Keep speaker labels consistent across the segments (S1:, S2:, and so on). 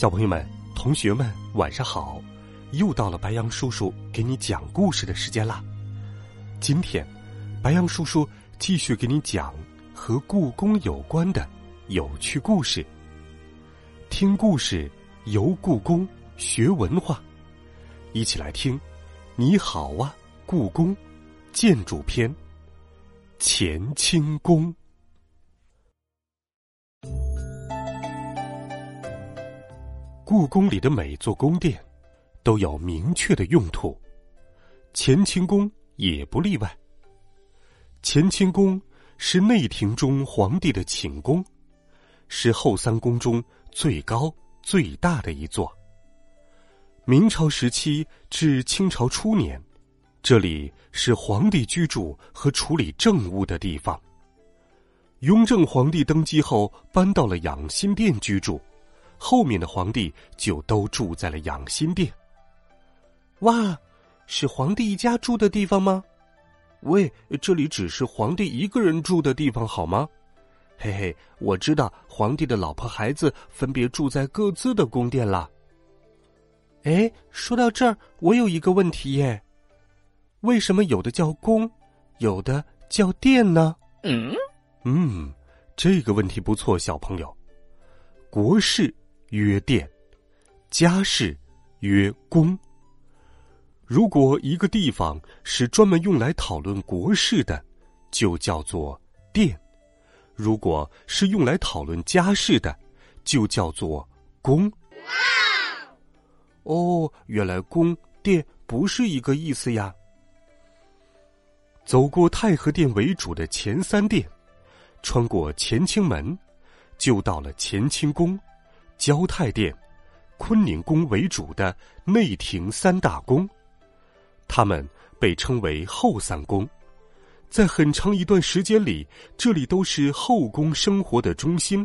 S1: 小朋友们、同学们，晚上好！又到了白羊叔叔给你讲故事的时间啦。今天，白羊叔叔继续给你讲和故宫有关的有趣故事。听故事，游故宫，学文化，一起来听。你好啊，故宫建筑篇，乾清宫。故宫里的每座宫殿都有明确的用途，乾清宫也不例外。乾清宫是内廷中皇帝的寝宫，是后三宫中最高最大的一座。明朝时期至清朝初年，这里是皇帝居住和处理政务的地方。雍正皇帝登基后，搬到了养心殿居住。后面的皇帝就都住在了养心殿。哇，是皇帝一家住的地方吗？喂，这里只是皇帝一个人住的地方，好吗？嘿嘿，我知道皇帝的老婆孩子分别住在各自的宫殿了。哎，说到这儿，我有一个问题耶：为什么有的叫宫，有的叫殿呢？嗯嗯，这个问题不错，小朋友。国事。曰殿，家事曰宫。如果一个地方是专门用来讨论国事的，就叫做殿；如果是用来讨论家事的，就叫做宫。哦，原来宫殿不是一个意思呀。走过太和殿为主的前三殿，穿过乾清门，就到了乾清宫。交泰殿、坤宁宫为主的内廷三大宫，他们被称为后三宫。在很长一段时间里，这里都是后宫生活的中心，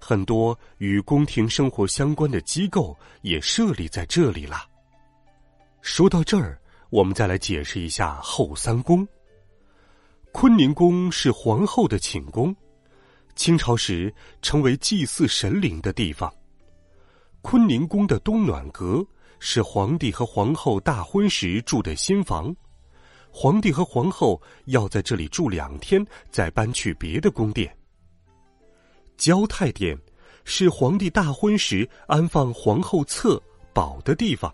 S1: 很多与宫廷生活相关的机构也设立在这里了。说到这儿，我们再来解释一下后三宫。坤宁宫是皇后的寝宫。清朝时成为祭祀神灵的地方。坤宁宫的东暖阁是皇帝和皇后大婚时住的新房，皇帝和皇后要在这里住两天，再搬去别的宫殿。交泰殿是皇帝大婚时安放皇后册宝的地方，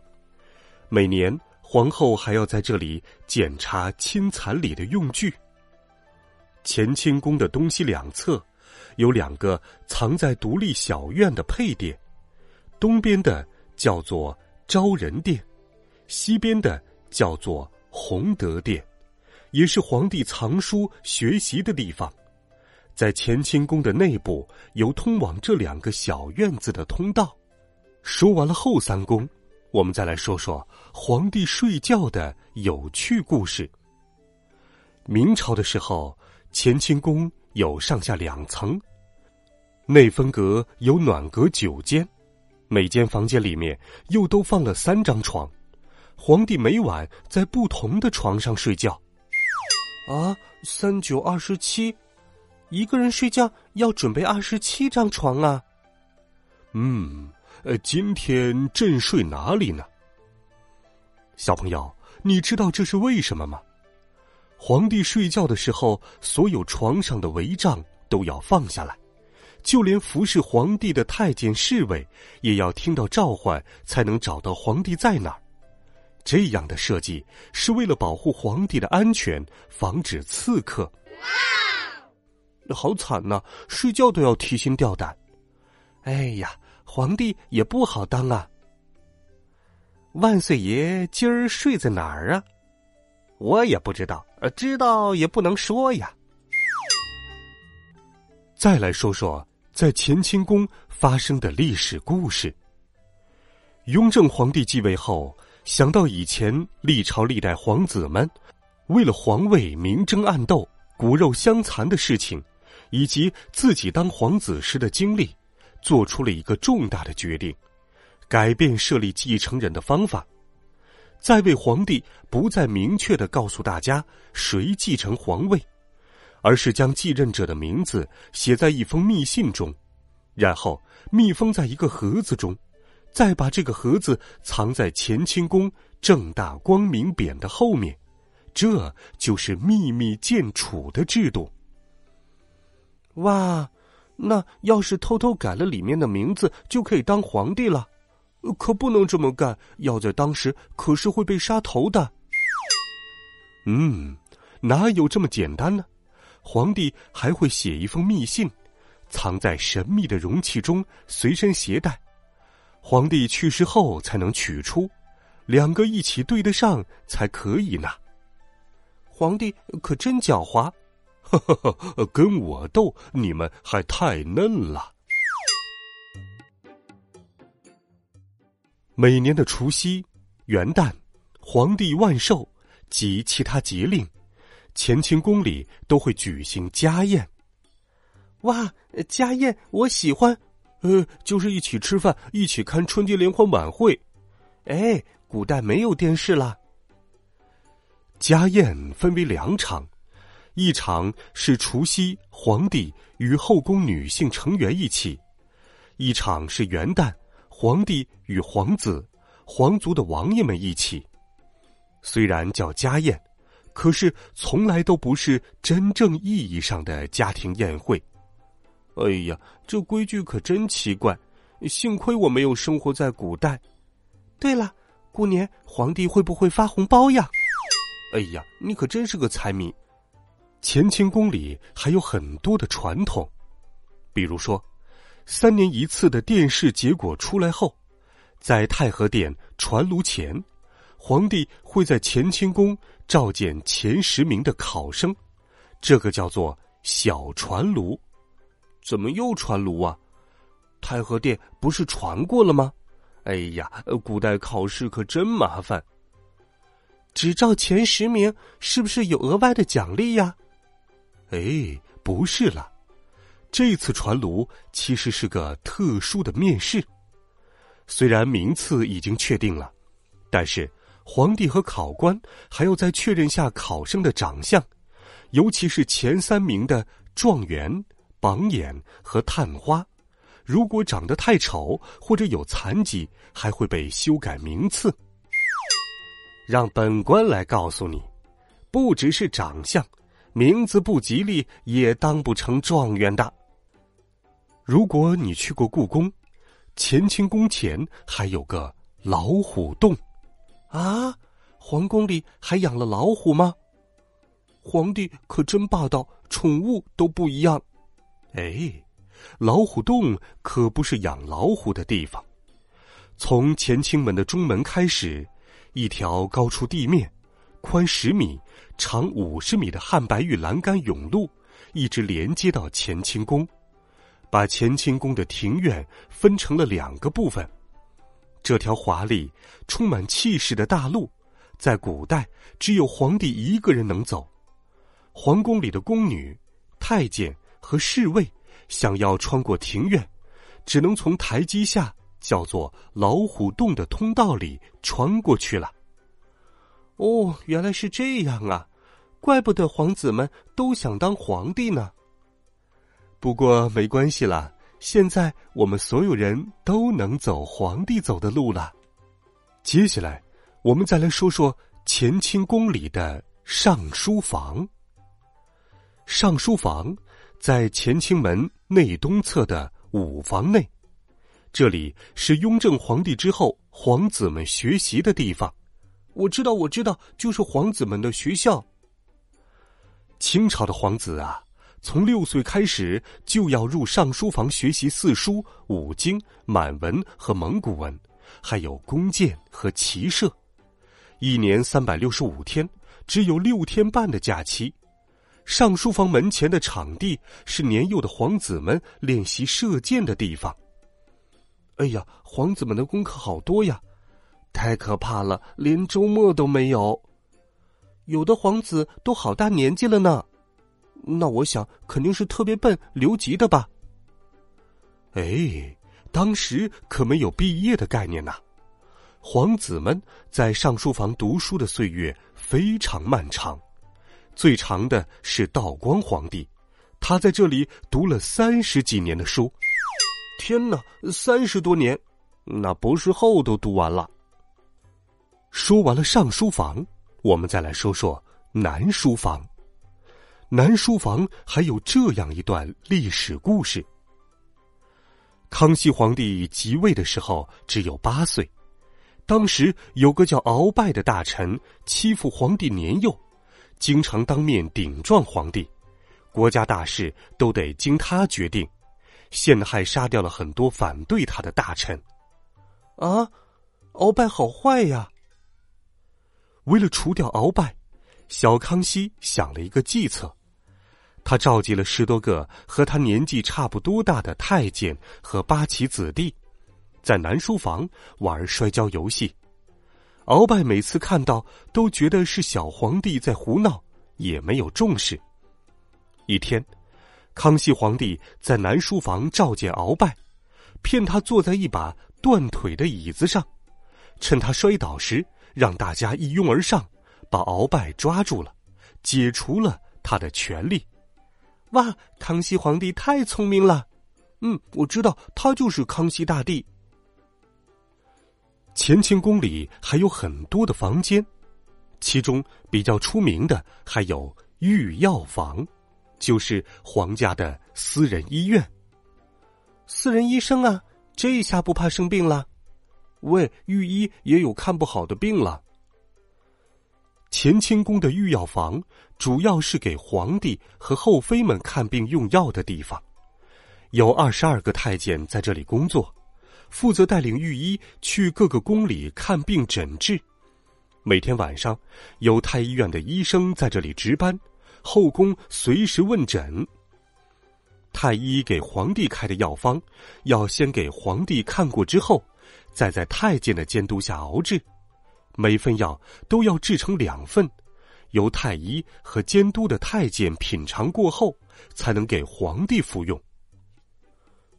S1: 每年皇后还要在这里检查亲蚕礼的用具。乾清宫的东西两侧。有两个藏在独立小院的配殿，东边的叫做昭仁殿，西边的叫做弘德殿，也是皇帝藏书学习的地方。在乾清宫的内部有通往这两个小院子的通道。说完了后三宫，我们再来说说皇帝睡觉的有趣故事。明朝的时候，乾清宫。有上下两层，内分隔有暖阁九间，每间房间里面又都放了三张床，皇帝每晚在不同的床上睡觉。啊，三九二十七，一个人睡觉要准备二十七张床啊。嗯，呃，今天朕睡哪里呢？小朋友，你知道这是为什么吗？皇帝睡觉的时候，所有床上的帷帐都要放下来，就连服侍皇帝的太监侍卫也要听到召唤才能找到皇帝在哪儿。这样的设计是为了保护皇帝的安全，防止刺客。哇，好惨呐！睡觉都要提心吊胆。哎呀，皇帝也不好当啊。万岁爷今儿睡在哪儿啊？我也不知道，呃，知道也不能说呀。再来说说在乾清宫发生的历史故事。雍正皇帝继位后，想到以前历朝历代皇子们为了皇位明争暗斗、骨肉相残的事情，以及自己当皇子时的经历，做出了一个重大的决定：改变设立继承人的方法。在位皇帝不再明确的告诉大家谁继承皇位，而是将继任者的名字写在一封密信中，然后密封在一个盒子中，再把这个盒子藏在乾清宫正大光明匾的后面，这就是秘密建储的制度。
S2: 哇，那要是偷偷改了里面的名字，就可以当皇帝了。可不能这么干，要在当时可是会被杀头的。
S1: 嗯，哪有这么简单呢？皇帝还会写一封密信，藏在神秘的容器中，随身携带。皇帝去世后才能取出，两个一起对得上才可以呢。
S2: 皇帝可真狡猾，
S1: 呵呵呵，跟我斗，你们还太嫩了。每年的除夕、元旦、皇帝万寿及其他节令，乾清宫里都会举行家宴。
S2: 哇，家宴我喜欢，
S1: 呃，就是一起吃饭，一起看春节联欢晚会。
S2: 哎，古代没有电视啦。
S1: 家宴分为两场，一场是除夕皇帝与后宫女性成员一起，一场是元旦。皇帝与皇子、皇族的王爷们一起，虽然叫家宴，可是从来都不是真正意义上的家庭宴会。
S2: 哎呀，这规矩可真奇怪！幸亏我没有生活在古代。对了，过年皇帝会不会发红包呀？哎呀，你可真是个财迷！
S1: 乾清宫里还有很多的传统，比如说。三年一次的殿试结果出来后，在太和殿传炉前，皇帝会在乾清宫召见前十名的考生，这个叫做小传炉。
S2: 怎么又传炉啊？太和殿不是传过了吗？哎呀，古代考试可真麻烦。只召前十名，是不是有额外的奖励呀？
S1: 哎，不是了。这次传炉其实是个特殊的面试，虽然名次已经确定了，但是皇帝和考官还要再确认下考生的长相，尤其是前三名的状元、榜眼和探花，如果长得太丑或者有残疾，还会被修改名次。让本官来告诉你，不只是长相，名字不吉利也当不成状元的。如果你去过故宫，乾清宫前还有个老虎洞，
S2: 啊，皇宫里还养了老虎吗？皇帝可真霸道，宠物都不一样。
S1: 哎，老虎洞可不是养老虎的地方。从乾清门的中门开始，一条高出地面、宽十米、长五十米的汉白玉栏杆甬路，一直连接到乾清宫。把乾清宫的庭院分成了两个部分。这条华丽、充满气势的大路，在古代只有皇帝一个人能走。皇宫里的宫女、太监和侍卫想要穿过庭院，只能从台阶下叫做老虎洞的通道里穿过去了。
S2: 哦，原来是这样啊！怪不得皇子们都想当皇帝呢。
S1: 不过没关系啦，现在我们所有人都能走皇帝走的路了。接下来，我们再来说说乾清宫里的上书房。上书房在乾清门内东侧的五房内，这里是雍正皇帝之后皇子们学习的地方。
S2: 我知道，我知道，就是皇子们的学校。
S1: 清朝的皇子啊。从六岁开始就要入上书房学习四书、五经、满文和蒙古文，还有弓箭和骑射。一年三百六十五天，只有六天半的假期。上书房门前的场地是年幼的皇子们练习射箭的地方。
S2: 哎呀，皇子们的功课好多呀，太可怕了，连周末都没有。
S1: 有的皇子都好大年纪了呢，那我想肯定是特别笨留级的吧。哎，当时可没有毕业的概念呐。皇子们在上书房读书的岁月非常漫长，最长的是道光皇帝，他在这里读了三十几年的书。
S2: 天哪，三十多年，那博士后都读完了。
S1: 说完了上书房，我们再来说说南书房。南书房还有这样一段历史故事：康熙皇帝即位的时候只有八岁。当时有个叫鳌拜的大臣欺负皇帝年幼，经常当面顶撞皇帝，国家大事都得经他决定，陷害杀掉了很多反对他的大臣。
S2: 啊，鳌拜好坏呀！
S1: 为了除掉鳌拜，小康熙想了一个计策，他召集了十多个和他年纪差不多大的太监和八旗子弟。在南书房玩摔跤游戏，鳌拜每次看到都觉得是小皇帝在胡闹，也没有重视。一天，康熙皇帝在南书房召见鳌拜，骗他坐在一把断腿的椅子上，趁他摔倒时，让大家一拥而上，把鳌拜抓住了，解除了他的权力。哇，康熙皇帝太聪明了！嗯，我知道他就是康熙大帝。乾清宫里还有很多的房间，其中比较出名的还有御药房，就是皇家的私人医院。私人医生啊，这下不怕生病了。
S2: 喂，御医也有看不好的病了。
S1: 乾清宫的御药房主要是给皇帝和后妃们看病用药的地方，有二十二个太监在这里工作。负责带领御医去各个宫里看病诊治，每天晚上有太医院的医生在这里值班，后宫随时问诊。太医给皇帝开的药方，要先给皇帝看过之后，再在太监的监督下熬制，每份药都要制成两份，由太医和监督的太监品尝过后，才能给皇帝服用。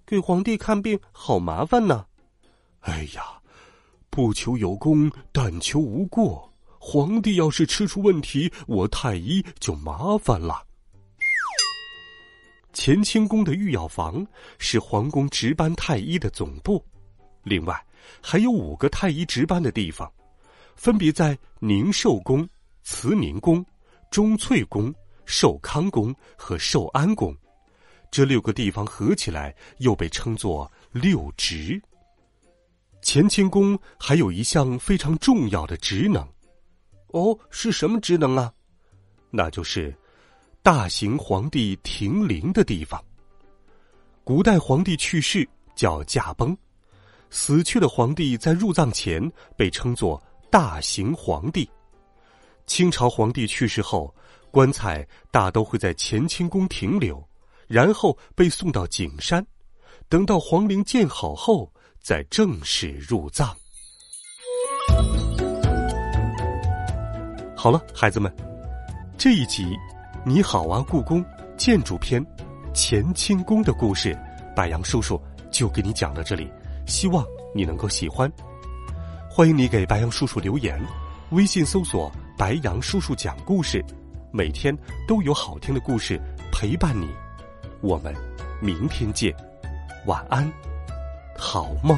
S2: 给皇帝看病好麻烦呢，
S1: 哎呀，不求有功，但求无过。皇帝要是吃出问题，我太医就麻烦了。乾清宫的御药房是皇宫值班太医的总部，另外还有五个太医值班的地方，分别在宁寿宫、慈宁宫、中翠宫、寿康宫和寿安宫。这六个地方合起来又被称作六职。乾清宫还有一项非常重要的职能，
S2: 哦，是什么职能啊？
S1: 那就是大行皇帝停灵的地方。古代皇帝去世叫驾崩，死去的皇帝在入葬前被称作大行皇帝。清朝皇帝去世后，棺材大都会在乾清宫停留。然后被送到景山，等到皇陵建好后，再正式入葬。好了，孩子们，这一集《你好啊，故宫建筑篇》乾清宫的故事，白杨叔叔就给你讲到这里。希望你能够喜欢。欢迎你给白杨叔叔留言，微信搜索“白杨叔叔讲故事”，每天都有好听的故事陪伴你。我们明天见，晚安，好梦。